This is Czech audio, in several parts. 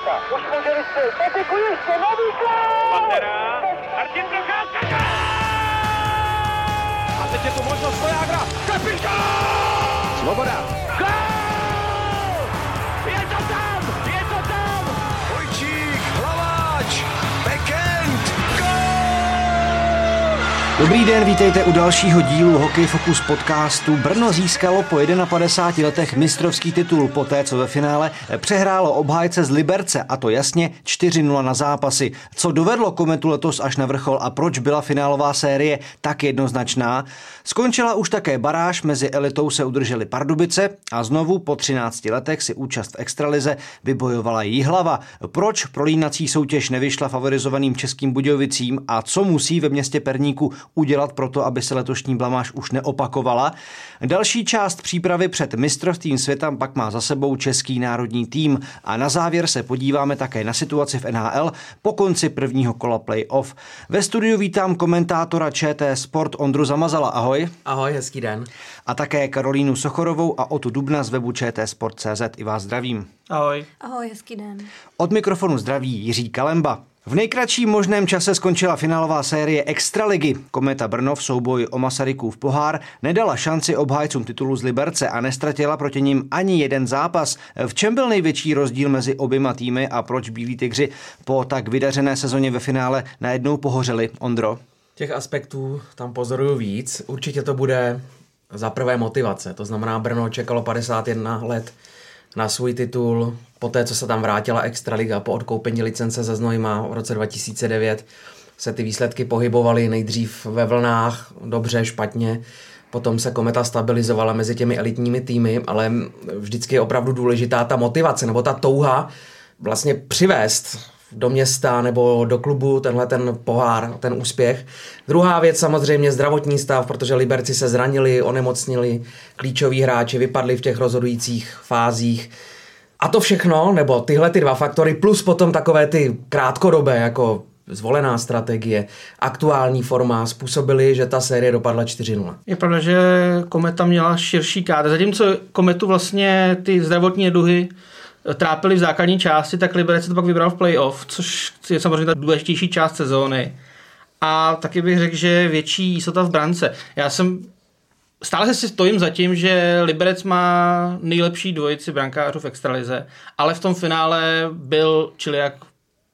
Procházka. Už může vystřelit. Patiku ještě, nový Pantera. Martin Procházka. A teď je tu možnost Vojágra. Kapitán! Svoboda. Dobrý den, vítejte u dalšího dílu Hokej Focus podcastu. Brno získalo po 51 letech mistrovský titul poté, co ve finále přehrálo obhájce z Liberce a to jasně 4-0 na zápasy. Co dovedlo kometu letos až na vrchol a proč byla finálová série tak jednoznačná? Skončila už také baráž, mezi elitou se udrželi Pardubice a znovu po 13 letech si účast v extralize vybojovala Jihlava. Proč prolínací soutěž nevyšla favorizovaným českým Budějovicím a co musí ve městě Perníku udělat pro to, aby se letošní blamáž už neopakovala. Další část přípravy před mistrovstvím světa pak má za sebou český národní tým a na závěr se podíváme také na situaci v NHL po konci prvního kola playoff. Ve studiu vítám komentátora ČT Sport Ondru Zamazala. Ahoj. Ahoj, hezký den. A také Karolínu Sochorovou a Otu Dubna z webu ČT Sport.cz. I vás zdravím. Ahoj. Ahoj, hezký den. Od mikrofonu zdraví Jiří Kalemba. V nejkratším možném čase skončila finálová série Extraligy. Kometa Brno v souboji o Masarykův pohár nedala šanci obhájcům titulu z Liberce a nestratila proti ním ani jeden zápas. V čem byl největší rozdíl mezi oběma týmy a proč Bílí tygři po tak vydařené sezóně ve finále najednou pohořeli? Ondro? Těch aspektů tam pozoruju víc. Určitě to bude za prvé motivace. To znamená, Brno čekalo 51 let na svůj titul, poté co se tam vrátila Extraliga po odkoupení licence ze Znojma v roce 2009, se ty výsledky pohybovaly nejdřív ve vlnách, dobře, špatně, potom se Kometa stabilizovala mezi těmi elitními týmy, ale vždycky je opravdu důležitá ta motivace nebo ta touha vlastně přivést do města nebo do klubu tenhle ten pohár, ten úspěch. Druhá věc samozřejmě zdravotní stav, protože Liberci se zranili, onemocnili, klíčoví hráči vypadli v těch rozhodujících fázích. A to všechno, nebo tyhle ty dva faktory, plus potom takové ty krátkodobé, jako zvolená strategie, aktuální forma způsobily, že ta série dopadla 4-0. Je pravda, že Kometa měla širší kádr. Zatímco Kometu vlastně ty zdravotní duhy trápili v základní části, tak Liberec to pak vybral v playoff, což je samozřejmě ta důležitější část sezóny. A taky bych řekl, že větší jistota v brance. Já jsem stále si stojím za tím, že Liberec má nejlepší dvojici brankářů v extralize, ale v tom finále byl Čiliak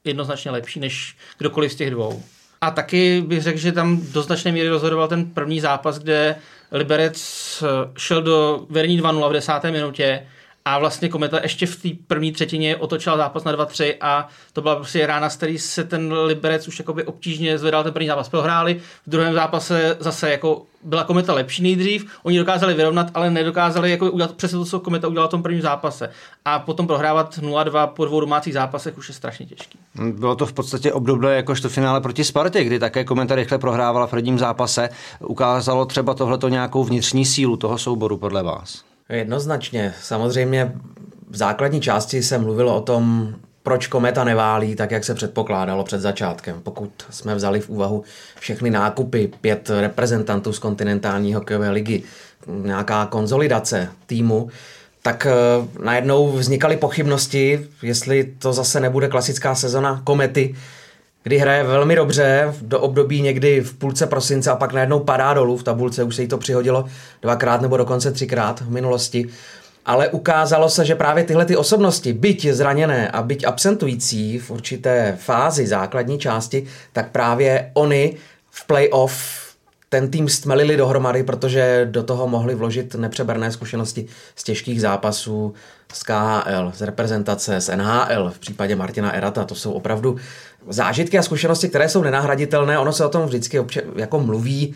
jednoznačně lepší než kdokoliv z těch dvou. A taky bych řekl, že tam do značné míry rozhodoval ten první zápas, kde Liberec šel do verní 2-0 v desáté minutě a vlastně Kometa ještě v té první třetině otočila zápas na 2-3 a to byla prostě rána, z který se ten Liberec už jakoby obtížně zvedal ten první zápas. Prohráli, v druhém zápase zase jako byla Kometa lepší nejdřív, oni dokázali vyrovnat, ale nedokázali jako udělat přesně to, co Kometa udělala v tom prvním zápase. A potom prohrávat 0-2 po dvou domácích zápasech už je strašně těžký. Bylo to v podstatě obdobné jakožto finále proti Spartě, kdy také Kometa rychle prohrávala v prvním zápase. Ukázalo třeba tohleto nějakou vnitřní sílu toho souboru podle vás? Jednoznačně. Samozřejmě v základní části se mluvilo o tom, proč kometa neválí, tak jak se předpokládalo před začátkem. Pokud jsme vzali v úvahu všechny nákupy, pět reprezentantů z kontinentální hokejové ligy, nějaká konzolidace týmu, tak najednou vznikaly pochybnosti, jestli to zase nebude klasická sezona komety, kdy hraje velmi dobře do období někdy v půlce prosince a pak najednou padá dolů v tabulce, už se jí to přihodilo dvakrát nebo dokonce třikrát v minulosti. Ale ukázalo se, že právě tyhle ty osobnosti, byť zraněné a byť absentující v určité fázi základní části, tak právě oni v playoff ten tým stmelili dohromady, protože do toho mohli vložit nepřeberné zkušenosti z těžkých zápasů, z KHL, z reprezentace, z NHL, v případě Martina Erata. To jsou opravdu zážitky a zkušenosti, které jsou nenahraditelné. Ono se o tom vždycky obče- jako mluví,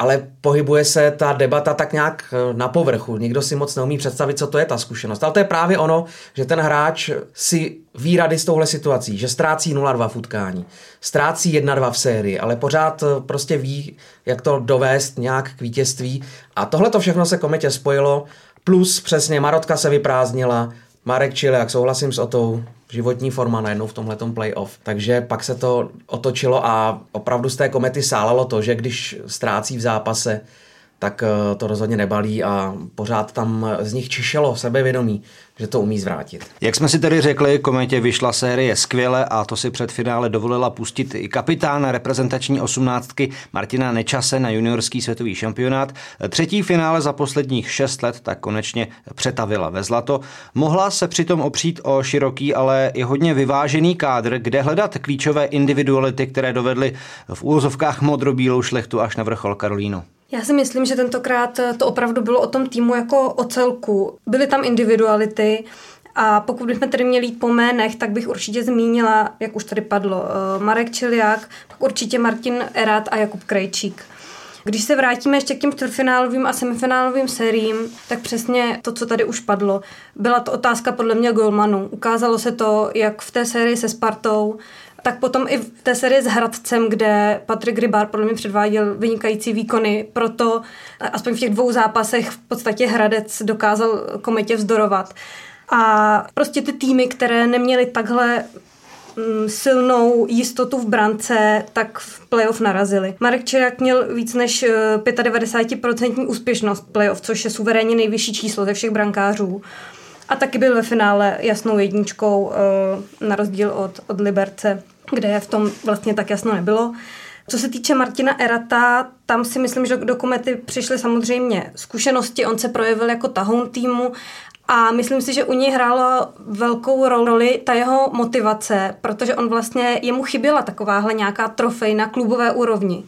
ale pohybuje se ta debata tak nějak eh, na povrchu. Nikdo si moc neumí představit, co to je ta zkušenost. Ale to je právě ono, že ten hráč si ví rady s touhle situací, že ztrácí 0-2 v utkání, ztrácí 1-2 v sérii, ale pořád eh, prostě ví, jak to dovést nějak k vítězství. A tohle to všechno se kometě spojilo, plus přesně Marotka se vyprázdnila, Marek Čiliak, souhlasím s Otou, životní forma najednou v tomhle playoff. Takže pak se to otočilo a opravdu z té komety sálalo to, že když ztrácí v zápase, tak eh, to rozhodně nebalí a pořád tam z nich čišelo sebevědomí, že to umí zvrátit. Jak jsme si tedy řekli, kometě vyšla série skvěle a to si před finále dovolila pustit i kapitán reprezentační osmnáctky Martina Nečase na juniorský světový šampionát. Třetí finále za posledních šest let tak konečně přetavila ve zlato. Mohla se přitom opřít o široký, ale i hodně vyvážený kádr, kde hledat klíčové individuality, které dovedly v úvozovkách modrobílou šlechtu až na vrchol Karolínu. Já si myslím, že tentokrát to opravdu bylo o tom týmu jako o celku. Byly tam individuality, a pokud bychom tedy měli jít po jménech, tak bych určitě zmínila, jak už tady padlo, eh, Marek Čiliák, pak určitě Martin Erat a Jakub Krejčík. Když se vrátíme ještě k těm čtvrtfinálovým a semifinálovým sériím, tak přesně to, co tady už padlo. Byla to otázka podle mě golmanu. Ukázalo se to, jak v té sérii se Spartou, tak potom i v té sérii s Hradcem, kde Patrik Rybar podle mě předváděl vynikající výkony, proto aspoň v těch dvou zápasech v podstatě Hradec dokázal kometě vzdorovat. A prostě ty týmy, které neměly takhle mm, silnou jistotu v brance, tak v playoff narazili. Marek Čirák měl víc než 95% eh, úspěšnost playoff, což je suverénně nejvyšší číslo ze všech brankářů. A taky byl ve finále jasnou jedničkou, eh, na rozdíl od, od Liberce, kde v tom vlastně tak jasno nebylo. Co se týče Martina Erata, tam si myslím, že do komety přišly samozřejmě zkušenosti, on se projevil jako tahoun týmu a myslím si, že u něj hrálo velkou roli ta jeho motivace, protože on vlastně, jemu chyběla takováhle nějaká trofej na klubové úrovni.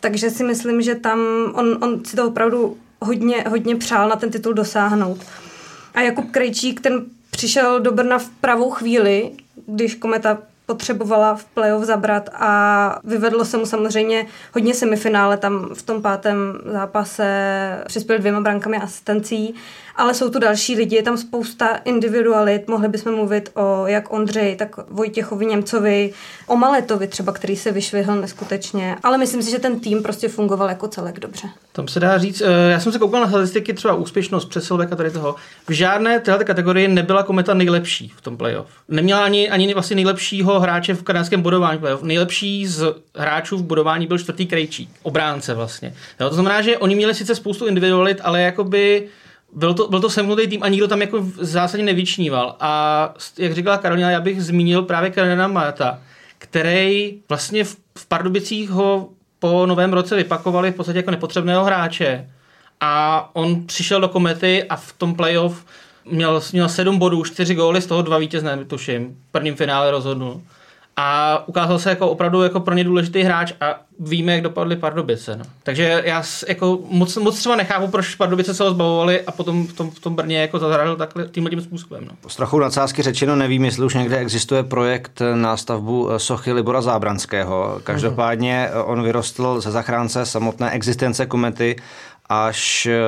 Takže si myslím, že tam on, on si to opravdu hodně, hodně přál na ten titul dosáhnout. A Jakub Krejčík, ten přišel do Brna v pravou chvíli, když Kometa potřebovala v playoff zabrat a vyvedlo se mu samozřejmě hodně semifinále, tam v tom pátém zápase přispěl dvěma brankami asistencí ale jsou tu další lidi, je tam spousta individualit, mohli bychom mluvit o jak Ondřej, tak Vojtěchovi Němcovi, o Maletovi třeba, který se vyšvihl neskutečně, ale myslím si, že ten tým prostě fungoval jako celek dobře. Tam se dá říct, eh, já jsem se koukal na statistiky třeba úspěšnost přesilbek a tady toho. V žádné této kategorii nebyla kometa nejlepší v tom playoff. Neměla ani, ani vlastně nejlepšího hráče v kanadském bodování playoff. Nejlepší z hráčů v bodování byl čtvrtý krejčí, obránce vlastně. Jo, to znamená, že oni měli sice spoustu individualit, ale jakoby byl to, byl to semknutý tým a nikdo tam jako v zásadě nevyčníval. A jak říkala Karolina, já bych zmínil právě Karolina Majata, který vlastně v, v Pardubicích ho po novém roce vypakovali v podstatě jako nepotřebného hráče. A on přišel do komety a v tom playoff měl, měl sedm bodů, čtyři góly, z toho dva vítězné, tuším. V prvním finále rozhodnul a ukázal se jako opravdu jako pro ně důležitý hráč a víme, jak dopadly Pardubice. No. Takže já jako moc, moc třeba nechápu, proč Pardubice se ho zbavovali a potom v tom, v tom Brně jako zahráli takhle tímhle tím způsobem. No. S trochu nadsázky řečeno nevím, jestli už někde existuje projekt na stavbu sochy Libora Zábranského. Každopádně on vyrostl ze zachránce samotné existence komety až eh,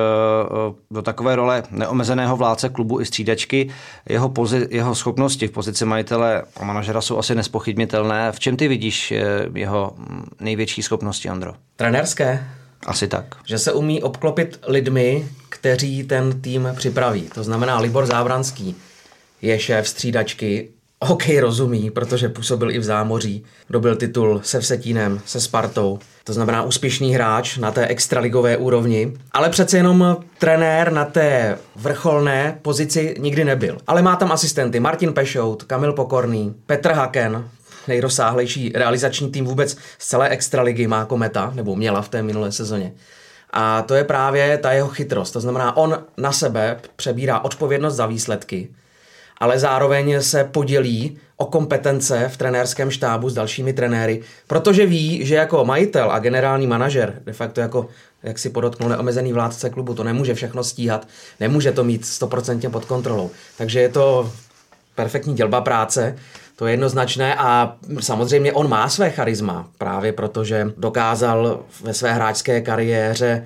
do takové role neomezeného vládce klubu i střídačky. Jeho, pozi, jeho schopnosti v pozici majitele a manažera jsou asi nespochybnitelné. V čem ty vidíš eh, jeho největší schopnosti, Andro? Trenérské. Asi tak. Že se umí obklopit lidmi, kteří ten tým připraví. To znamená Libor Zábranský je šéf střídačky hokej rozumí, protože působil i v zámoří. Dobil titul se Vsetínem, se Spartou. To znamená úspěšný hráč na té extraligové úrovni, ale přece jenom trenér na té vrcholné pozici nikdy nebyl. Ale má tam asistenty Martin Pešout, Kamil Pokorný, Petr Haken, nejrozsáhlejší realizační tým vůbec z celé extraligy má Kometa, nebo měla v té minulé sezóně. A to je právě ta jeho chytrost. To znamená, on na sebe přebírá odpovědnost za výsledky ale zároveň se podělí o kompetence v trenérském štábu s dalšími trenéry, protože ví, že jako majitel a generální manažer, de facto jako, jak si podotknul, neomezený vládce klubu, to nemůže všechno stíhat, nemůže to mít 100% pod kontrolou. Takže je to perfektní dělba práce, to je jednoznačné a samozřejmě on má své charisma, právě protože dokázal ve své hráčské kariéře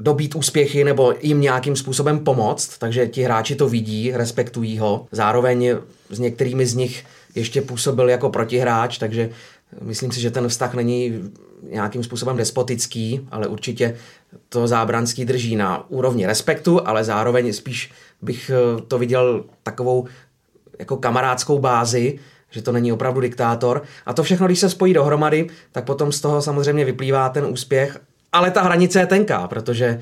dobít úspěchy nebo jim nějakým způsobem pomoct, takže ti hráči to vidí, respektují ho. Zároveň s některými z nich ještě působil jako protihráč, takže myslím si, že ten vztah není nějakým způsobem despotický, ale určitě to zábranský drží na úrovni respektu, ale zároveň spíš bych eh, to viděl takovou jako kamarádskou bázi, že to není opravdu diktátor. A to všechno, když se spojí dohromady, tak potom z toho samozřejmě vyplývá ten úspěch ale ta hranice je tenká, protože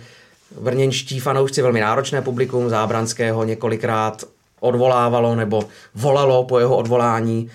Brněnští fanoušci velmi náročné publikum, Zábranského několikrát odvolávalo nebo volalo po jeho odvolání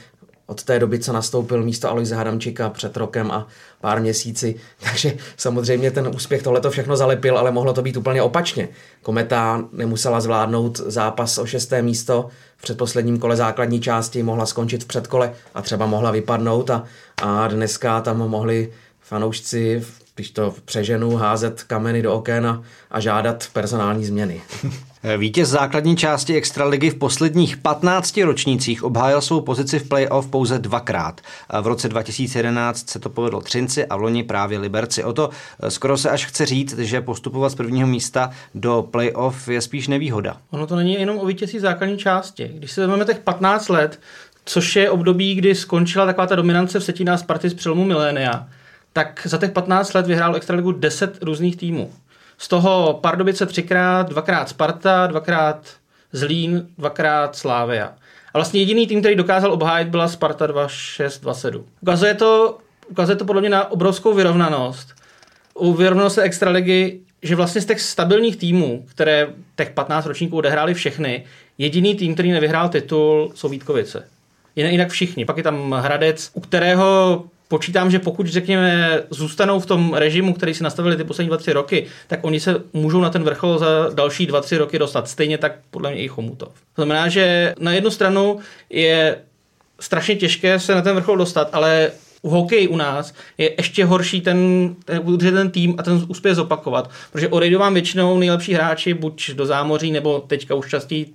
od té doby, co nastoupil místo Aloise Hadamčika před rokem a pár měsíci. Takže samozřejmě ten úspěch tohleto všechno zalepil, ale mohlo to být úplně opačně. Kometa nemusela zvládnout zápas o šesté místo v předposledním kole základní části, mohla skončit v předkole a třeba mohla vypadnout a, a dneska tam mohli fanoušci když to přeženu, házet kameny do oken a, žádat personální změny. Vítěz základní části Extraligy v posledních 15 ročnících obhájil svou pozici v playoff pouze dvakrát. V roce 2011 se to povedlo Třinci a v loni právě Liberci. O to skoro se až chce říct, že postupovat z prvního místa do playoff je spíš nevýhoda. Ono to není jenom o vítězí základní části. Když se vezmeme těch 15 let, což je období, kdy skončila taková ta dominance v Setíná Sparty z přelomu milénia, tak za těch 15 let vyhrál Extraligu 10 různých týmů. Z toho Pardubice třikrát, dvakrát Sparta, dvakrát Zlín, dvakrát Slávia. A vlastně jediný tým, který dokázal obhájit, byla Sparta 2-6-2-7. Ukazuje to, ukazuje to podle mě na obrovskou vyrovnanost. U vyrovnanosti Extraligy, že vlastně z těch stabilních týmů, které těch 15 ročníků odehráli všechny, jediný tým, který nevyhrál titul, jsou Vítkovice. Jinak všichni. Pak je tam Hradec, u kterého počítám, že pokud, řekněme, zůstanou v tom režimu, který si nastavili ty poslední dva, tři roky, tak oni se můžou na ten vrchol za další dva, tři roky dostat. Stejně tak podle mě i Chomutov. To znamená, že na jednu stranu je strašně těžké se na ten vrchol dostat, ale u hokej u nás je ještě horší ten, ten, ten tým a ten úspěch zopakovat, protože odejdou vám většinou nejlepší hráči buď do zámoří, nebo teďka už častěji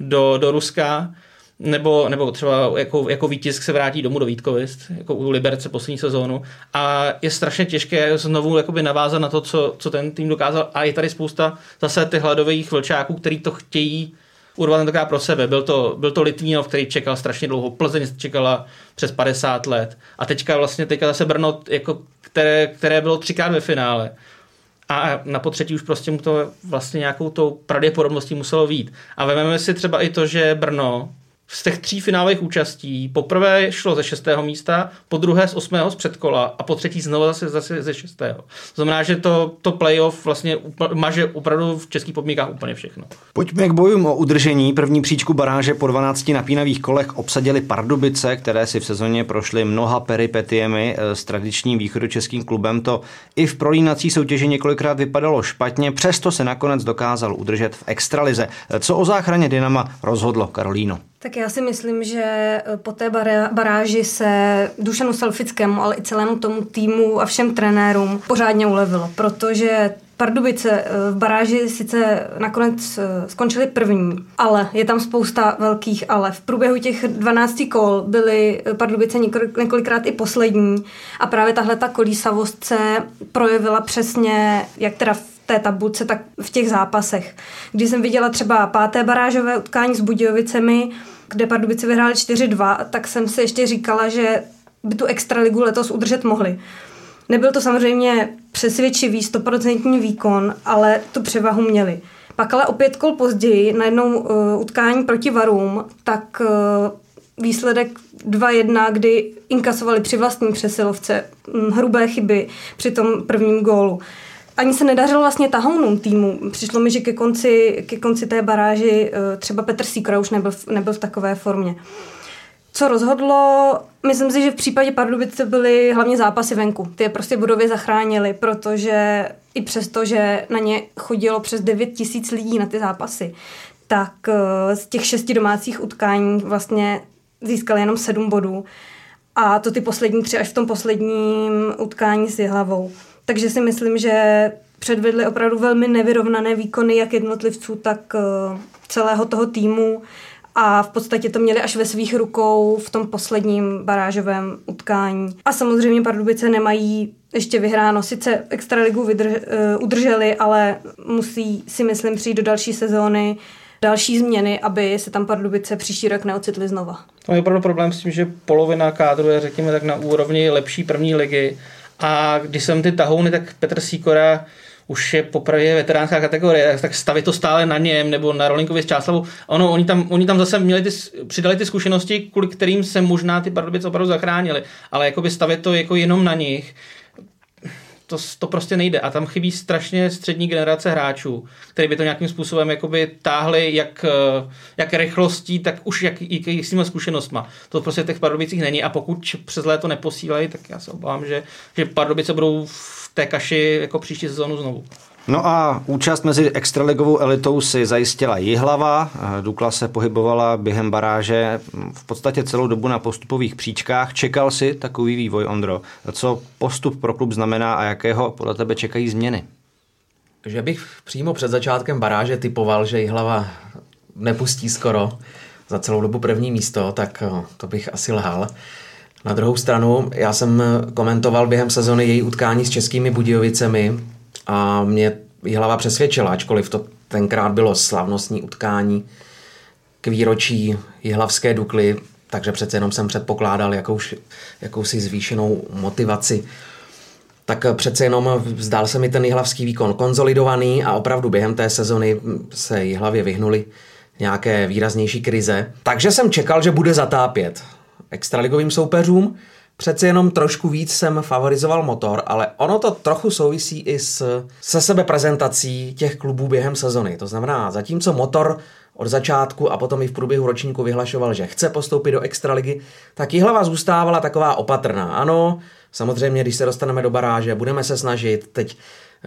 do, do Ruska, nebo, nebo třeba jako, jako vítěz se vrátí domů do Vítkovic, jako u Liberce poslední sezónu a je strašně těžké znovu jakoby navázat na to, co, co ten tým dokázal a je tady spousta zase těch hladových vlčáků, který to chtějí urvat tentokrát pro sebe. Byl to, byl to Litvínov, který čekal strašně dlouho, Plzeň čekala přes 50 let a teďka vlastně teďka zase Brno, jako, které, které bylo třikrát ve finále. A na potřetí už prostě mu to vlastně nějakou tou pravděpodobností muselo vít. A vezmeme si třeba i to, že Brno z těch tří finálových účastí poprvé šlo ze šestého místa, po druhé z osmého z předkola a po třetí znovu zase, zase ze šestého. Znamená, že to, to playoff vlastně maže opravdu v českých podmínkách úplně všechno. Pojďme k bojům o udržení. První příčku baráže po 12 napínavých kolech obsadili Pardubice, které si v sezóně prošly mnoha peripetiemi s tradičním východočeským klubem. To i v prolínací soutěži několikrát vypadalo špatně, přesto se nakonec dokázal udržet v extralize. Co o záchraně Dynama rozhodlo Karolíno? Tak já si myslím, že eh, po té baráži se Dušanu Selfickému, ale i celému tomu týmu a všem trenérům pořádně ulevilo, protože Pardubice eh, v baráži sice nakonec eh, skončili první, ale je tam spousta velkých ale. V průběhu těch 12 kol byly Pardubice několikrát i poslední a právě tahle ta kolísavost se projevila přesně, jak teda v té tabulce, tak v těch zápasech. Když jsem viděla třeba páté barážové utkání s Budějovicemi, kde Pardubice vyhráli 4-2, tak jsem si ještě říkala, že by tu extraligu letos udržet mohli. Nebyl to samozřejmě přesvědčivý, stoprocentní výkon, ale tu převahu měli. Pak ale o pět kol později, na jednou uh, utkání proti Varům, tak uh, výsledek 2-1, kdy inkasovali při vlastní přesilovce hm, hrubé chyby při tom prvním gólu ani se nedařilo vlastně tahounům týmu. Přišlo mi, že ke konci, ke konci té baráži eh, třeba Petr Sýkora už nebyl, nebyl v takové formě. Co rozhodlo, myslím si, že v případě Pardubic to byly hlavně zápasy venku. Ty je prostě budově zachránili, protože i přesto, že na ně chodilo přes 9 tisíc lidí na ty zápasy, tak eh, z těch šesti domácích utkání vlastně získali jenom sedm bodů. A to ty poslední tři až v tom posledním utkání s hlavou. Takže si myslím, že předvedli opravdu velmi nevyrovnané výkony jak jednotlivců, tak eh, celého toho týmu a v podstatě to měli až ve svých rukou v tom posledním barážovém utkání. A samozřejmě Pardubice nemají ještě vyhráno. Sice extraligu vydrž, uh, udrželi, ale musí si myslím přijít do další sezóny další změny, aby se tam Pardubice příští rok neocitli znova. To je opravdu problém s tím, že polovina kádru je řekněme tak na úrovni lepší první ligy a když jsem ty tahouny, tak Petr Sýkora už je popravě veteránská kategorie, tak stavit to stále na něm nebo na Rolinkovi s Čáslavou. Ono, oni tam, oni tam zase měli ty, přidali ty zkušenosti, kvůli kterým se možná ty Pardubice opravdu zachránili, ale jakoby stavit to jako jenom na nich, to, to prostě nejde. A tam chybí strašně střední generace hráčů, který by to nějakým způsobem jakoby táhli jak, eh, jak rychlostí, tak už jak, i jistýma zkušenostma. To prostě v těch Pardubicích není a pokud přes léto neposílají, tak já se obávám, že, že Pardubice budou v té kaši jako příští sezónu znovu. No a účast mezi extraligovou elitou si zajistila Jihlava. Dukla se pohybovala během baráže v podstatě celou dobu na postupových příčkách. Čekal si takový vývoj, Ondro? Co postup pro klub znamená a jakého podle tebe čekají změny? Že bych přímo před začátkem baráže typoval, že Jihlava nepustí skoro za celou dobu první místo, tak eh, to bych asi lhal. Na druhou stranu, já jsem komentoval během sezony její utkání s českými Budějovicemi a mě hlava přesvědčila, ačkoliv to tenkrát bylo slavnostní utkání k výročí Jihlavské Dukly, takže přece jenom jsem předpokládal jakouž, jakousi zvýšenou motivaci. Tak přece jenom zdál se mi ten jihlavský výkon konzolidovaný a opravdu během té sezony se Jihlavě vyhnuli nějaké výraznější krize. Takže jsem čekal, že bude zatápět extraligovým soupeřům, Přeci jenom trošku víc jsem favorizoval motor, ale ono to trochu souvisí i s, se sebe prezentací těch klubů během sezony. To znamená, zatímco motor od začátku a potom i v průběhu ročníku vyhlašoval, že chce postoupit do extraligy, tak Jihlava zůstávala taková opatrná. Ano, samozřejmě, když se dostaneme do baráže, budeme se snažit. Teď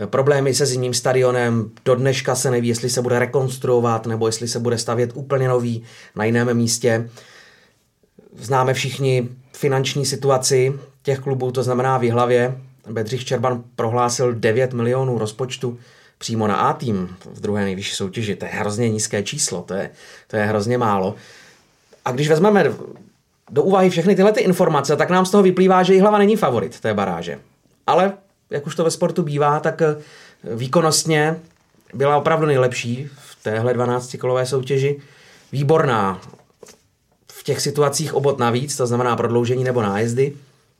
eh, problémy se zimním stadionem, do dneška se neví, jestli se bude rekonstruovat nebo jestli se bude stavět úplně nový na jiném místě. Známe všichni finanční situaci těch klubů, to znamená v hlavě. Bedřich Čerban prohlásil 9 milionů rozpočtu přímo na A tým v druhé nejvyšší soutěži. To je hrozně nízké číslo, to je, to je hrozně málo. A když vezmeme do úvahy všechny tyhle ty informace, tak nám z toho vyplývá, že hlava není favorit té baráže. Ale, jak už to ve sportu bývá, tak eh, výkonnostně byla opravdu nejlepší v téhle 12-kolové soutěži. Výborná těch situacích obot navíc, to znamená prodloužení nebo nájezdy,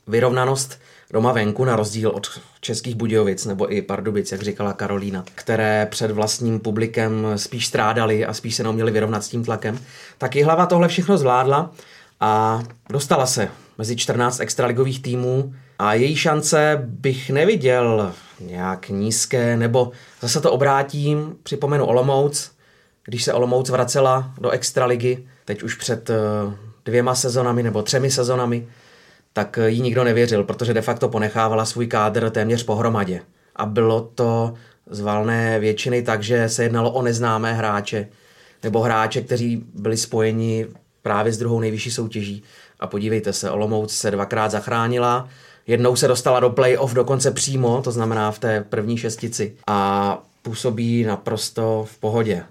vyrovnanost doma venku, na rozdíl od českých Budějovic nebo i Pardubic, jak říkala Karolína, které před vlastním publikem spíš strádali a spíš se neuměli vyrovnat s tím tlakem, tak i hlava tohle všechno zvládla a dostala se mezi 14 extraligových týmů a její šance bych neviděl nějak nízké, nebo zase to obrátím, připomenu Olomouc, když se Olomouc vracela do extraligy, teď už před eh, dvěma sezonami nebo třemi sezonami, tak jí nikdo nevěřil, protože de facto ponechávala svůj kádr téměř pohromadě. A bylo to z valné většiny tak, že se jednalo o neznámé hráče, nebo hráče, kteří byli spojeni právě s druhou nejvyšší soutěží. A podívejte se, Olomouc se dvakrát zachránila, jednou se dostala do playoff dokonce přímo, to znamená v té první šestici a působí naprosto v pohodě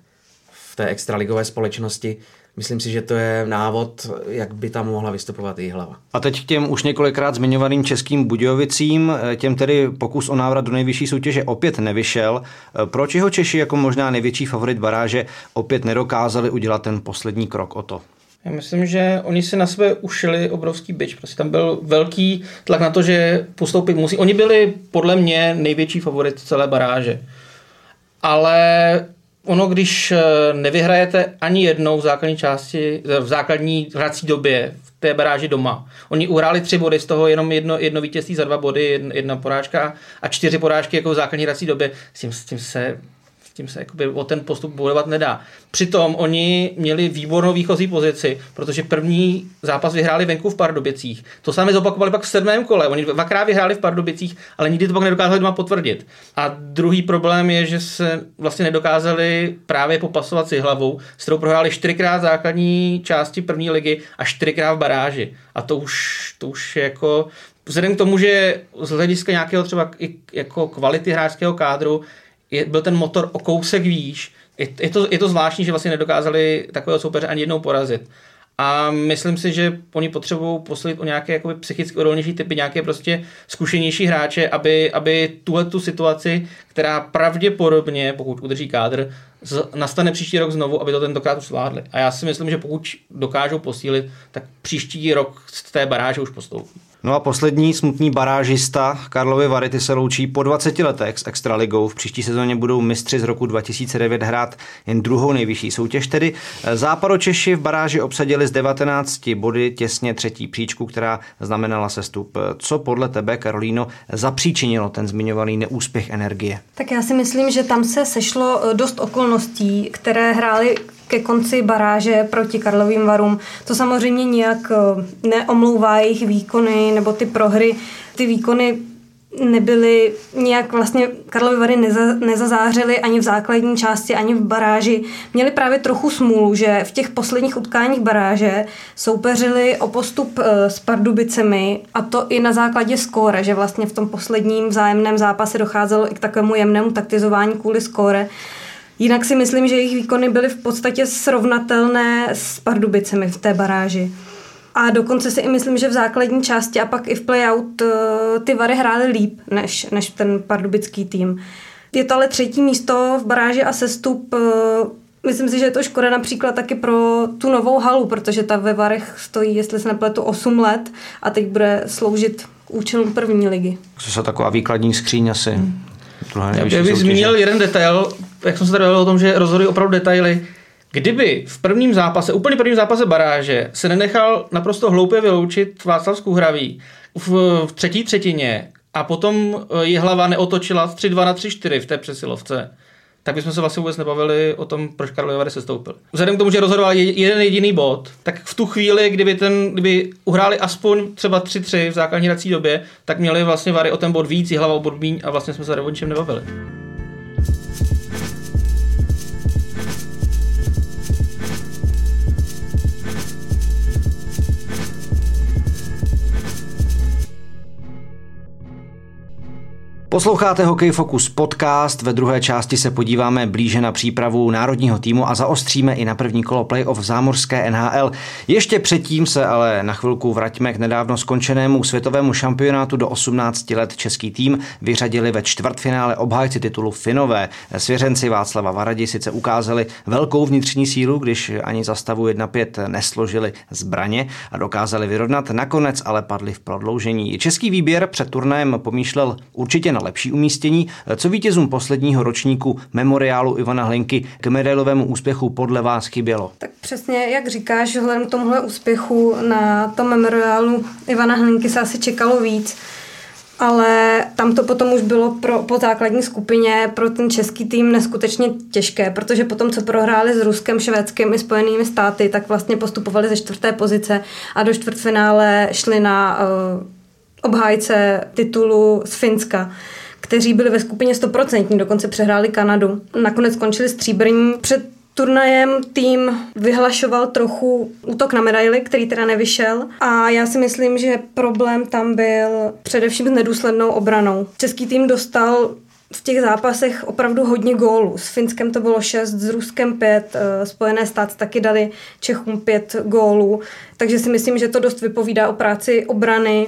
v té extraligové společnosti. Myslím si, že to je návod, jak by tam mohla vystupovat i hlava. A teď k těm už několikrát zmiňovaným českým Budějovicím, těm tedy pokus o návrat do nejvyšší soutěže opět nevyšel. Proč jeho Češi jako možná největší favorit baráže opět nedokázali udělat ten poslední krok o to? Já myslím, že oni si na sebe ušili obrovský byč. Prostě tam byl velký tlak na to, že postoupit musí. Oni byli podle mě největší favorit celé baráže. Ale ono, když eh, nevyhrajete ani jednou v základní části, v základní hrací době v té baráži doma. Oni uhráli tři body, z toho jenom jedno, jedno vítězství za dva body, jedna, jedna porážka a čtyři porážky jako v základní hrací době. S tím, s tím se tím se jakoby o ten postup bojovat nedá. Přitom oni měli výbornou výchozí pozici, protože první zápas vyhráli venku v Pardubicích. To samé zopakovali pak v sedmém kole. Oni dvakrát vyhráli v Pardubicích, ale nikdy to pak nedokázali doma potvrdit. A druhý problém je, že se vlastně nedokázali právě popasovat si hlavou, s kterou prohráli čtyřikrát základní části první ligy a čtyřikrát v baráži. A to už, to už je jako vzhledem k tomu, že z hlediska nějakého třeba i jako kvality hráčského kádru je, byl ten motor o kousek výš. Je, je, to, je to zvláštní, že vlastně nedokázali takového soupeře ani jednou porazit. A myslím si, že oni potřebují poslit o nějaké jakoby, psychicky odolnější typy, nějaké prostě zkušenější hráče, aby, aby tuhle tu situaci, která pravděpodobně, pokud udrží kádr, z, nastane příští rok znovu, aby to tentokrát zvládli. A já si myslím, že pokud dokážou posílit, tak příští rok z té baráže už postoupí. No a poslední smutný barážista Karlovy Varity se loučí po 20 letech s Extraligou. V příští sezóně budou mistři z roku 2009 hrát jen druhou nejvyšší soutěž. Tedy Západočeši v baráži obsadili z 19 body těsně třetí příčku, která znamenala sestup. Co podle tebe, Karolíno, zapříčinilo ten zmiňovaný neúspěch energie? Tak já si myslím, že tam se sešlo dost okolností, které hrály ke konci baráže proti Karlovým varům. To samozřejmě nijak eh, neomlouvá jejich výkony nebo ty prohry. Ty výkony nebyly nějak vlastně Karlovy Vary neza, nezazářily ani v základní části, ani v baráži. Měli právě trochu smůlu, že v těch posledních utkáních baráže soupeřili o postup eh, s Pardubicemi a to i na základě skóre, že vlastně v tom posledním vzájemném zápase docházelo i k takovému jemnému taktizování kvůli skóre. Jinak si myslím, že jejich výkony byly v podstatě srovnatelné s Pardubicemi v té baráži. A dokonce si i myslím, že v základní části a pak i v playout eh, ty Vary hrály líp než, než ten pardubický tým. Je to ale třetí místo v baráži a sestup. Eh, myslím si, že je to škoda například taky pro tu novou halu, protože ta ve Varech stojí, jestli se nepletu, 8 let a teď bude sloužit k účelům první ligy. Co je taková výkladní skříň asi. Hmm. Já bych zmínil jeden detail, jak jsem se tady o tom, že rozhodují opravdu detaily. Kdyby v prvním zápase, úplně prvním zápase baráže, se nenechal naprosto hloupě vyloučit Václav Skuhravý v, v třetí třetině a potom je hlava neotočila 3-2 na 3-4 v té přesilovce, tak bychom se vlastně vůbec nebavili o tom, proč Karlovy Vary se stoupil. Vzhledem k tomu, že rozhodoval jeden jediný bod, tak v tu chvíli, kdyby, ten, kdyby uhráli aspoň třeba 3-3 v základní hrací době, tak měli vlastně Vary o ten bod víc, hlava o bod míň a vlastně jsme se o ničem nebavili. Posloucháte Hokej Focus podcast. Ve druhé části se podíváme blíže na přípravu národního týmu a zaostříme i na první kolo playoff v zámořské NHL. Ještě předtím se ale na chvilku vraťme k nedávno skončenému světovému šampionátu do 18 let český tým. Vyřadili ve čtvrtfinále obhájci titulu Finové. Svěřenci Václava Varadi sice ukázali velkou vnitřní sílu, když ani za stavu 1-5 nesložili zbraně a dokázali vyrovnat. Nakonec ale padli v prodloužení. Český výběr před turnajem pomýšlel určitě na lepší umístění. Co vítězům posledního ročníku memoriálu Ivana Hlinky k medailovému úspěchu podle vás chybělo? Tak přesně, jak říkáš, vzhledem k tomuhle úspěchu na tom memoriálu Ivana Hlinky se asi čekalo víc ale tam to potom už bylo pro, po základní skupině pro ten český tým neskutečně těžké, protože potom, co prohráli s Ruskem, Švédskem i Spojenými státy, tak vlastně postupovali ze čtvrté pozice a do čtvrtfinále šli na uh, obhájce titulu z Finska kteří byli ve skupině 100%, dokonce přehráli Kanadu. Nakonec skončili stříbrní. Před turnajem tým vyhlašoval trochu útok na medaily, který teda nevyšel a já si myslím, že problém tam byl především s nedůslednou obranou. Český tým dostal v těch zápasech opravdu hodně gólů. S Finskem to bylo 6, s Ruskem 5, eh, Spojené státy taky dali Čechům 5 gólů, takže si myslím, že to dost vypovídá o práci obrany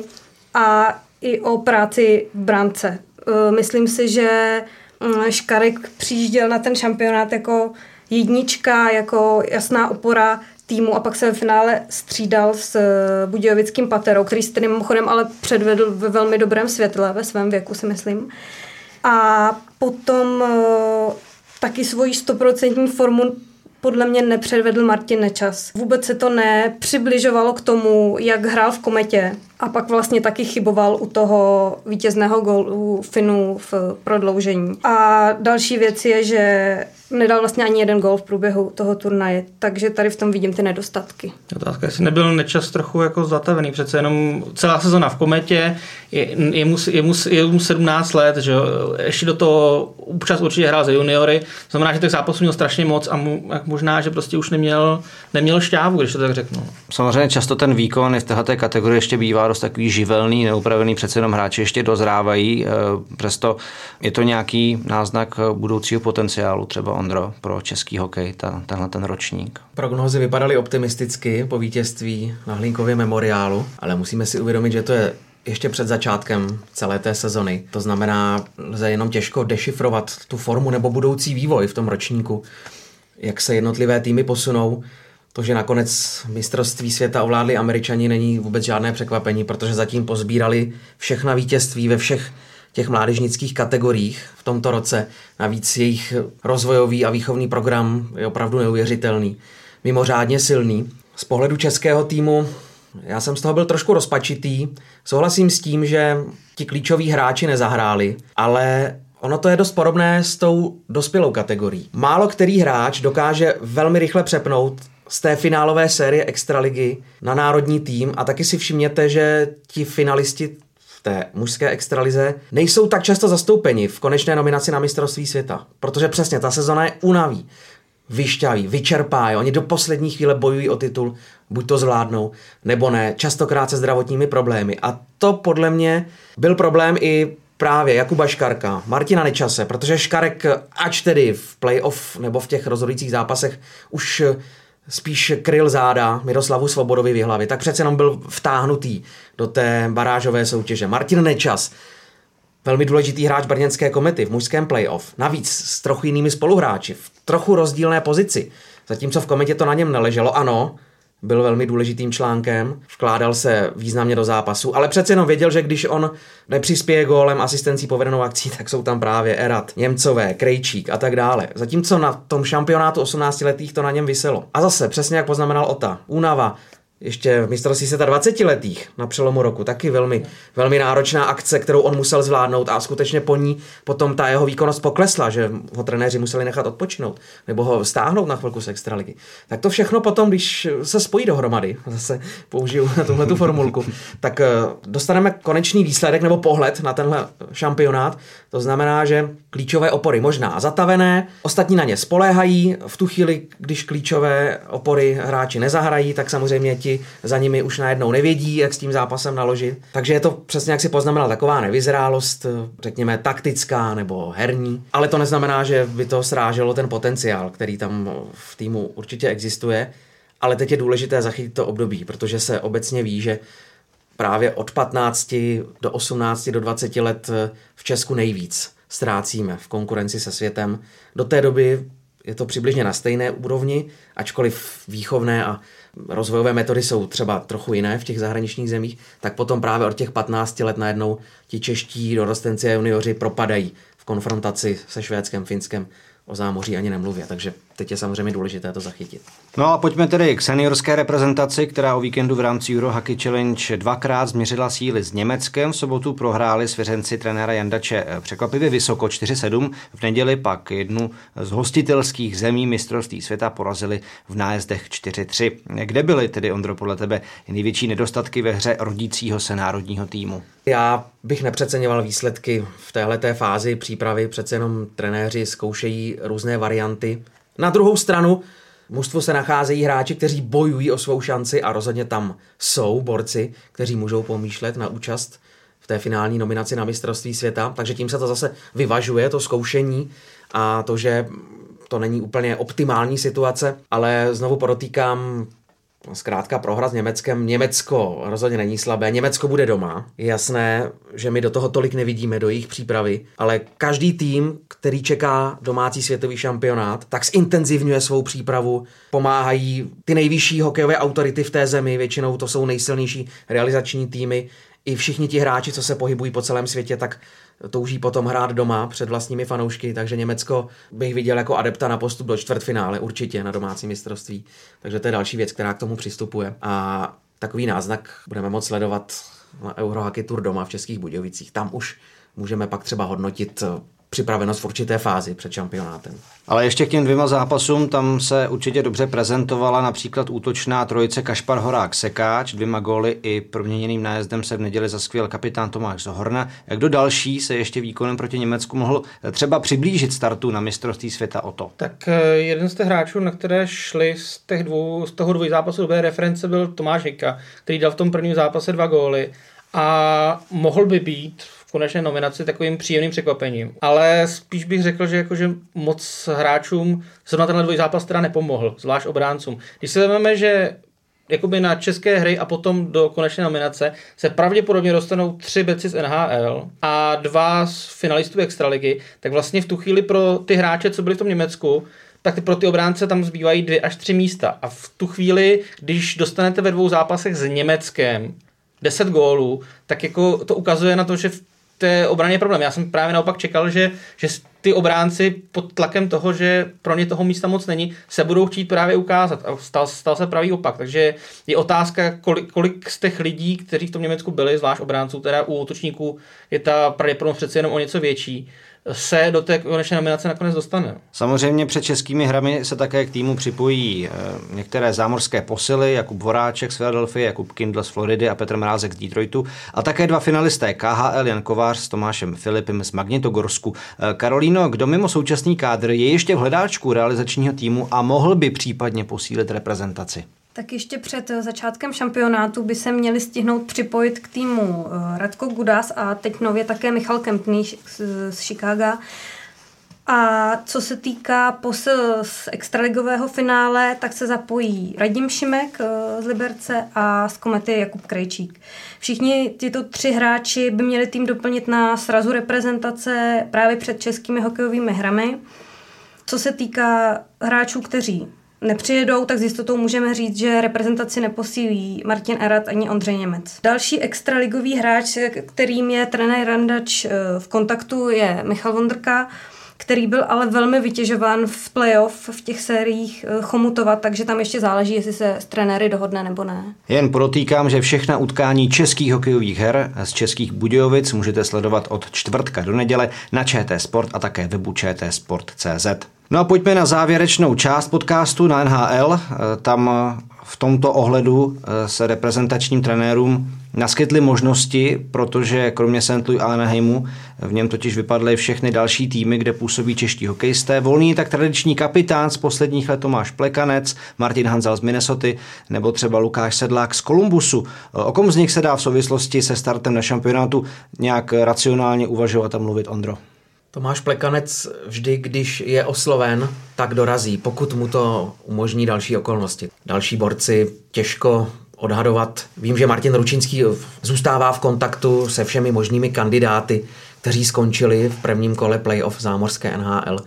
a i o práci brance. Eh, myslím si, že mm, Škarek přijížděl na ten šampionát jako jednička, jako jasná opora týmu a pak se v finále střídal s eh, Budějovickým Paterou, který se tedy mimochodem ale předvedl ve velmi dobrém světle ve svém věku, si myslím. A potom uh, taky svoji stoprocentní formu podle mě nepředvedl Martin Nečas. Vůbec se to nepřibližovalo k tomu, jak hrál v kometě. A pak vlastně taky chyboval u toho vítězného gólu Finu v prodloužení. A další věc je, že nedal vlastně ani jeden gol v průběhu toho turnaje, takže tady v tom vidím ty nedostatky. Otázka, jestli nebyl nečas trochu jako zatavený, přece jenom celá sezona v kometě, je, je, mu, je, mu, je mu 17 let, že ještě do toho občas určitě hrál za juniory, znamená, že těch zápasů měl strašně moc a mu, možná, že prostě už neměl, neměl šťávu, když to tak řeknu. Samozřejmě často ten výkon i v této kategorii ještě bývá dost takový živelný, neupravený, přece jenom hráči ještě dozrávají, eh, přesto je to nějaký náznak budoucího potenciálu třeba Ondro, pro český hokej, ta, tenhle ten ročník? Prognozy vypadaly optimisticky po vítězství na Hlinkově memoriálu, ale musíme si uvědomit, že to je ještě před začátkem celé té sezony. To znamená, lze jenom těžko dešifrovat tu formu nebo budoucí vývoj v tom ročníku, jak se jednotlivé týmy posunou. To, že nakonec mistrovství světa ovládli američani, není vůbec žádné překvapení, protože zatím pozbírali všechna vítězství ve všech těch mládežnických kategoriích v tomto roce. Navíc jejich rozvojový a výchovný program je opravdu neuvěřitelný, mimořádně silný. Z pohledu českého týmu já jsem z toho byl trošku rozpačitý. Souhlasím s tím, že ti klíčoví hráči nezahráli, ale Ono to je dost podobné s tou dospělou kategorií. Málo který hráč dokáže velmi rychle přepnout z té finálové série Extraligy na národní tým a taky si všimněte, že ti finalisti v té mužské extralize nejsou tak často zastoupeni v konečné nominaci na mistrovství světa, protože přesně ta sezona je unaví vyšťaví, vyčerpá. Oni do poslední chvíle bojují o titul, buď to zvládnou, nebo ne, častokrát se zdravotními problémy. A to podle mě byl problém i právě Jakuba Škarka, Martina Nečase, protože Škarek, ač tedy v playoff nebo v těch rozhodujících zápasech už spíš kryl záda Miroslavu Svobodovi v hlavě, tak přece jenom byl vtáhnutý do té barážové soutěže. Martin Nečas, velmi důležitý hráč brněnské komety v mužském playoff, navíc s trochu jinými spoluhráči, v trochu rozdílné pozici. Zatímco v kometě to na něm neleželo, ano, byl velmi důležitým článkem, vkládal se významně do zápasu, ale přece jenom věděl, že když on nepřispěje gólem, asistencí povedenou akcí, tak jsou tam právě Erat, Němcové, Krejčík a tak dále. Zatímco na tom šampionátu 18 letých to na něm vyselo. A zase, přesně jak poznamenal Ota, únava, ještě v mistrovství světa 20 letých na přelomu roku. Taky velmi, velmi náročná akce, kterou on musel zvládnout a skutečně po ní potom ta jeho výkonnost poklesla, že ho trenéři museli nechat odpočinout nebo ho stáhnout na chvilku z extraligy. Tak to všechno potom, když se spojí dohromady, zase použiju tuhle tu formulku, tak eh, dostaneme konečný výsledek nebo pohled na tenhle šampionát. To znamená, že klíčové opory možná zatavené, ostatní na ně spoléhají. V tu chvíli, když klíčové opory hráči nezahrají, tak samozřejmě ti hráči za nimi už najednou nevědí, jak s tím zápasem naložit. Takže je to přesně, jak si poznamenal, taková nevyzrálost, řekněme taktická nebo herní, ale to neznamená, že by to sráželo ten potenciál, který tam v týmu určitě existuje. Ale teď je důležité zachytit to období, protože se obecně ví, že právě od 15 do 18 do 20 let v Česku nejvíc ztrácíme v konkurenci se světem. Do té doby je to přibližně na stejné úrovni, ačkoliv výchovné a rozvojové metody jsou třeba trochu jiné v těch zahraničních zemích, tak potom právě od těch 15 let najednou ti čeští dorostenci a junioři propadají v konfrontaci se Švédskem, Finskem, o zámoří ani nemluvě, takže teď je samozřejmě důležité to zachytit. No a pojďme tedy k seniorské reprezentaci, která o víkendu v rámci Euro Hockey Challenge dvakrát změřila síly s Německem. V sobotu prohráli svěřenci trenéra Jandače překvapivě vysoko 4-7. V neděli pak jednu z hostitelských zemí mistrovství světa porazili v nájezdech 4-3. Kde byly tedy, Ondro, podle tebe největší nedostatky ve hře rodícího se národního týmu? Já bych nepřeceňoval výsledky v této fázi přípravy. Přece jenom trenéři zkoušejí různé varianty. Na druhou stranu mužstvu se nacházejí hráči, kteří bojují o svou šanci a rozhodně tam jsou borci, kteří můžou pomýšlet na účast v té finální nominaci na mistrovství světa. Takže tím se to zase vyvažuje, to zkoušení a to, že to není úplně optimální situace, ale znovu podotýkám, zkrátka prohra s Německem. Německo rozhodně není slabé, Německo bude doma. Je jasné, že my do toho tolik nevidíme, do jejich přípravy, ale každý tým, který čeká domácí světový šampionát, tak zintenzivňuje svou přípravu, pomáhají ty nejvyšší hokejové autority v té zemi, většinou to jsou nejsilnější realizační týmy, i všichni ti hráči, co se pohybují po celém světě, tak touží potom hrát doma před vlastními fanoušky, takže Německo bych viděl jako adepta na postup do čtvrtfinále určitě na domácí mistrovství. Takže to je další věc, která k tomu přistupuje. A takový náznak budeme moct sledovat na Eurohockey Tour doma v Českých Budějovicích. Tam už můžeme pak třeba hodnotit připravenost v určité fázi před šampionátem. Ale ještě k těm dvěma zápasům, tam se určitě dobře prezentovala například útočná trojice Kašpar Horák Sekáč, dvěma góly i proměněným nájezdem se v neděli zaskvěl kapitán Tomáš Zohorna. Jak do další se ještě výkonem proti Německu mohl třeba přiblížit startu na mistrovství světa o to? Tak eh, jeden z těch hráčů, na které šli z, těch dvou, z toho dvou zápasů dobré reference, byl Tomáš Hika, který dal v tom prvním zápase dva góly a mohl by být konečné nominaci takovým příjemným překvapením. Ale spíš bych řekl, že jakože moc hráčům zrovna tenhle dvoj zápas teda nepomohl, zvlášť obráncům. Když se vezmeme, že jakoby na české hry a potom do konečné nominace se pravděpodobně dostanou tři beci z NHL a dva z finalistů Extraligy, tak vlastně v tu chvíli pro ty hráče, co byli v tom Německu, tak ty pro ty obránce tam zbývají dvě až tři místa. A v tu chvíli, když dostanete ve dvou zápasech s Německem 10 gólů, tak jako to ukazuje na to, že v té obraně problém. Já jsem právě naopak čekal, že, že ty obránci pod tlakem toho, že pro ně toho místa moc není, se budou chtít právě ukázat. A stal, stal se pravý opak. Takže je otázka, kolik, kolik z těch lidí, kteří v tom Německu byli, zvlášť obránců, teda u útočníků, je ta pravděpodobnost přece jenom o něco větší se do té konečné nominace nakonec dostane. Samozřejmě před českými hrami se také k týmu připojí eh, některé zámořské posily, Jakub Voráček z Philadelphia, Jakub Kindle z Floridy a Petr Mrázek z Detroitu a také dva finalisté KHL Jan Kovář s Tomášem Filipem z Magnitogorsku. Eh, Karolíno, kdo mimo současný kádr je ještě v hledáčku realizačního týmu a mohl by případně posílit reprezentaci? Tak ještě před začátkem šampionátu by se měli stihnout připojit k týmu eh, Radko Gudas a teď nově také Michal Kempný z Chicaga. A co se týká posil z extraligového finále, tak se zapojí Radim Šimek eh, z Liberce a z Komety Jakub Krejčík. Všichni tyto tři hráči by měli tým doplnit na srazu reprezentace právě před českými hokejovými hrami. Co se týká hráčů, kteří nepřijedou, tak s jistotou můžeme říct, že reprezentaci neposílí Martin Erat ani Ondřej Němec. Další extraligový hráč, kterým je trenér Randač eh, v kontaktu, je Michal Vondrka, který byl ale velmi vytěžován v playoff v těch sériích eh, Chomutova, takže tam ještě záleží, jestli se s trenéry dohodne nebo ne. Jen podotýkám, že všechna utkání českých hokejových her z českých Budějovic můžete sledovat od čtvrtka do neděle na ČT Sport a také webu čtsport.cz. No a pojďme na závěrečnou část podcastu na NHL. Eh, tam v tomto ohledu eh, se reprezentačním trenérům naskytly možnosti, protože kromě St. Louis Anaheimu v něm totiž vypadly všechny další týmy, kde působí čeští hokejisté. Volný tak tradiční kapitán z posledních let Tomáš Plekanec, Martin Hanzel z Minnesota nebo třeba Lukáš Sedlák z Kolumbusu. O kom z nich se dá v souvislosti se startem na šampionátu nějak racionálně uvažovat a mluvit, Ondro? Tomáš Plekanec vždy, když je osloven, tak dorazí, pokud mu to umožní další okolnosti. Další borci těžko odhadovat. Vím, že Martin Ručinský zůstává v kontaktu se všemi možnými kandidáty, kteří skončili v prvním kole playoff zámořské NHL.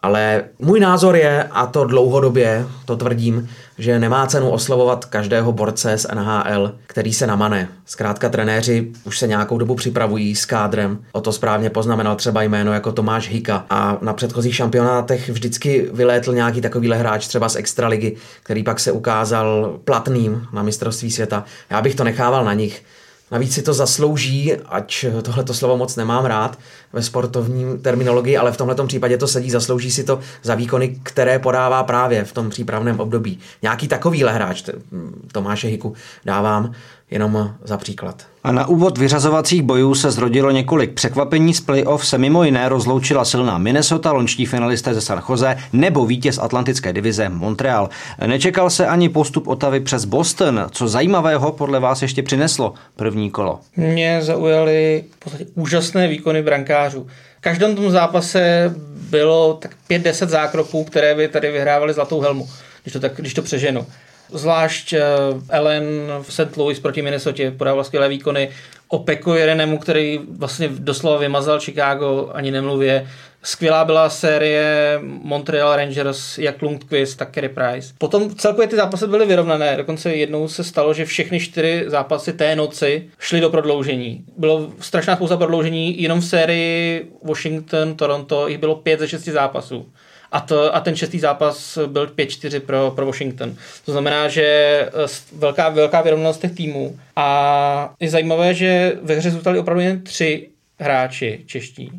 Ale můj názor je, a to dlouhodobě, to tvrdím, že nemá cenu oslovovat každého borce z NHL, který se namane. Zkrátka trenéři už se nějakou dobu připravují s kádrem. O to správně poznamenal třeba jméno jako Tomáš Hika. A na předchozích šampionátech vždycky vylétl nějaký takovýhle hráč třeba z Extraligy, který pak se ukázal platným na mistrovství světa. Já bych to nechával na nich. Navíc si to zaslouží, ať tohleto slovo moc nemám rád ve sportovním terminologii, ale v tomto případě to sedí, zaslouží si to za výkony, které podává právě v tom přípravném období. Nějaký takovýhle hráč, Tomáše Hiku, dávám jenom za příklad. A na úvod vyřazovacích bojů se zrodilo několik překvapení. Z playoff se mimo jiné rozloučila silná Minnesota, lončtí finalisté ze San Jose nebo vítěz Atlantické divize Montreal. Nečekal se ani postup Otavy přes Boston. Co zajímavého podle vás ještě přineslo první kolo? Mě zaujaly v podstatě úžasné výkony brankářů. V každém tom zápase bylo tak 5-10 zákroků, které by tady vyhrávali zlatou helmu, když to, tak, když to přeženu. Zvlášť eh, Ellen v St. Louis proti Minnesota podával skvělé výkony. O Peko Jerenemu, který vlastně doslova vymazal Chicago, ani nemluvě. Skvělá byla série Montreal Rangers, jak Lundqvist, tak Kerry Price. Potom celkově ty zápasy byly vyrovnané, dokonce jednou se stalo, že všechny čtyři zápasy té noci šly do prodloužení. Bylo strašná spousta prodloužení, jenom v sérii Washington, Toronto, jich bylo pět ze šesti zápasů. A, to, a ten šestý zápas byl 5-4 pro, pro Washington. To znamená, že eh, velká, velká vyrovnanost těch týmů. A je zajímavé, že ve hře zůstali opravdu jen tři hráči čeští.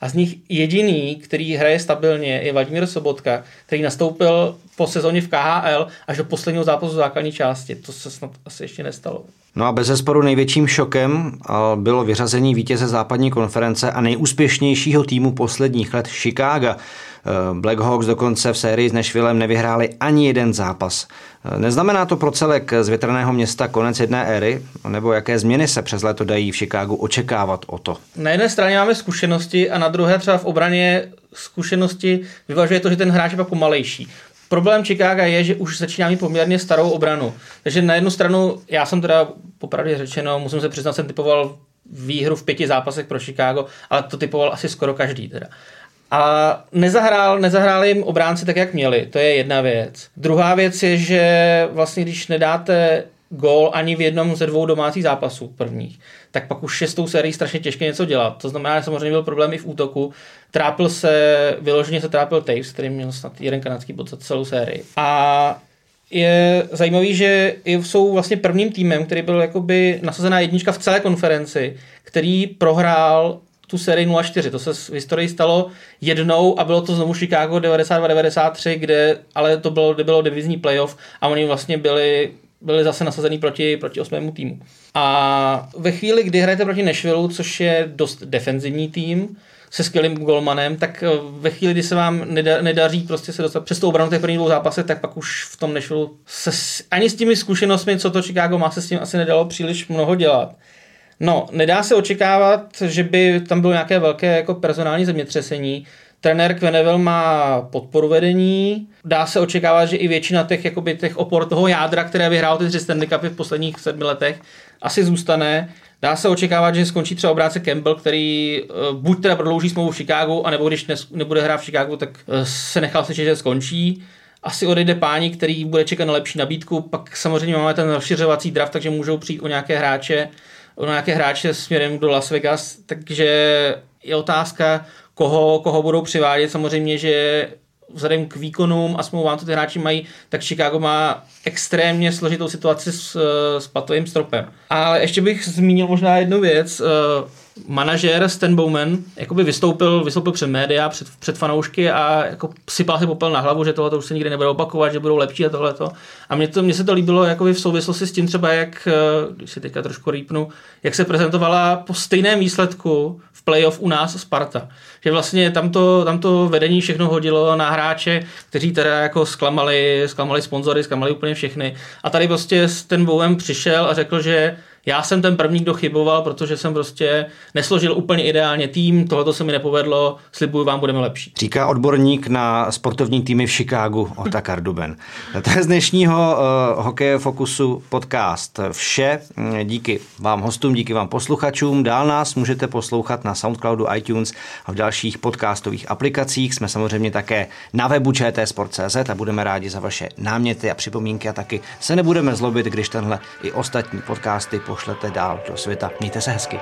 A z nich jediný, který hraje stabilně, je Vladimír Sobotka, který nastoupil po sezóně v KHL až do posledního zápasu základní části. To se snad asi ještě nestalo. No a bez zesporu největším šokem bylo vyřazení vítěze západní konference a nejúspěšnějšího týmu posledních let Chicago. Eh, Blackhawks dokonce v sérii s Nashvillem nevyhráli ani jeden zápas. Eh, neznamená to pro celek z větrného města konec jedné éry? Nebo jaké změny se přes léto dají v Chicagu očekávat o to? Na jedné straně máme zkušenosti a na druhé třeba v obraně zkušenosti vyvažuje to, že ten hráč je pak pomalejší. Problém Chicago je, že už začíná mít poměrně starou obranu. Takže na jednu stranu, já jsem teda popravdě řečeno, musím se přiznat, jsem typoval výhru v pěti zápasech pro Chicago, ale to typoval asi skoro každý teda. A nezahrál, nezahrál jim obránci tak, jak měli. To je jedna věc. Druhá věc je, že vlastně když nedáte gól ani v jednom ze dvou domácích zápasů prvních, tak pak už je s tou sérií strašně těžké něco dělat. To znamená, že samozřejmě byl problém i v útoku. Trápil se, vyloženě se trápil Taves, který měl snad jeden kanadský bod za celou sérii. A je zajímavý, že jsou vlastně prvním týmem, který byl jakoby nasazená jednička v celé konferenci, který prohrál tu sérii 0-4. To se v historii stalo jednou a bylo to znovu Chicago 92-93, kde ale to bylo, kde bylo divizní playoff a oni vlastně byli byli zase nasazený proti, proti osmému týmu. A ve chvíli, kdy hrajete proti Nashville, což je dost defenzivní tým, se skvělým golmanem, tak eh, ve chvíli, kdy se vám nedaří prostě se dostat přes tu obranu těch prvních dvou zápasech, tak pak už v tom Nashville se ani s těmi zkušenostmi, co to Chicago má, se s tím asi nedalo příliš mnoho dělat. No, nedá se očekávat, že by tam bylo nějaké velké jako personální zemětřesení. Trenér Kvenevel má podporu vedení, dá se očekávat, že i většina těch, jakoby, těch opor toho jádra, které vyhrál ty tři Stanley Cupy v posledních sedmi letech, asi zůstane. Dá se očekávat, že skončí třeba obráce Campbell, který uh, buď teda prodlouží smlouvu v Chicagu, anebo když ne, nebude hrát v Chicagu, tak uh, se nechal slyšet, že skončí. Asi odejde páni, který bude čekat na lepší nabídku, pak samozřejmě máme ten rozšiřovací draft, takže můžou přijít o nějaké hráče, nějaké hráče směrem do Las Vegas, takže je otázka, koho, koho budou přivádět. Samozřejmě, že vzhledem k výkonům a smlouvám, co ty hráči mají, tak Chicago má extrémně složitou situaci s, s platovým stropem. Ale ještě bych zmínil možná jednu věc. Manažer Stan Bowman jakoby vystoupil, vystoupil před média, před, před fanoušky a jako sypal si popel na hlavu, že tohle už se nikdy nebude opakovat, že budou lepší a tohleto. A mně, to, mně se to líbilo jakoby v souvislosti s tím třeba, jak, eh, když si teďka trošku rýpnu, jak se prezentovala po stejném výsledku v playoff u nás Sparta. Že vlastně tam to, tam to vedení všechno hodilo na hráče, kteří teda jako zklamali, zklamali sponzory, zklamali úplně všechny. A tady prostě ten Bowman přišel a řekl, že já jsem ten první, kdo chyboval, protože jsem prostě nesložil úplně ideálně tým, tohoto se mi nepovedlo, slibuju vám, budeme lepší. Říká odborník na sportovní týmy v Chicagu, Otakar Duben. To je z dnešního uh, Hokeje Fokusu podcast vše. Díky vám hostům, díky vám posluchačům. Dál nás můžete poslouchat na Soundcloudu, iTunes a v dalších podcastových aplikacích. Jsme samozřejmě také na webu čtsport.cz a budeme rádi za vaše náměty a připomínky a taky se nebudeme zlobit, když tenhle i ostatní podcasty pošlete dál do světa. Mějte se hezky.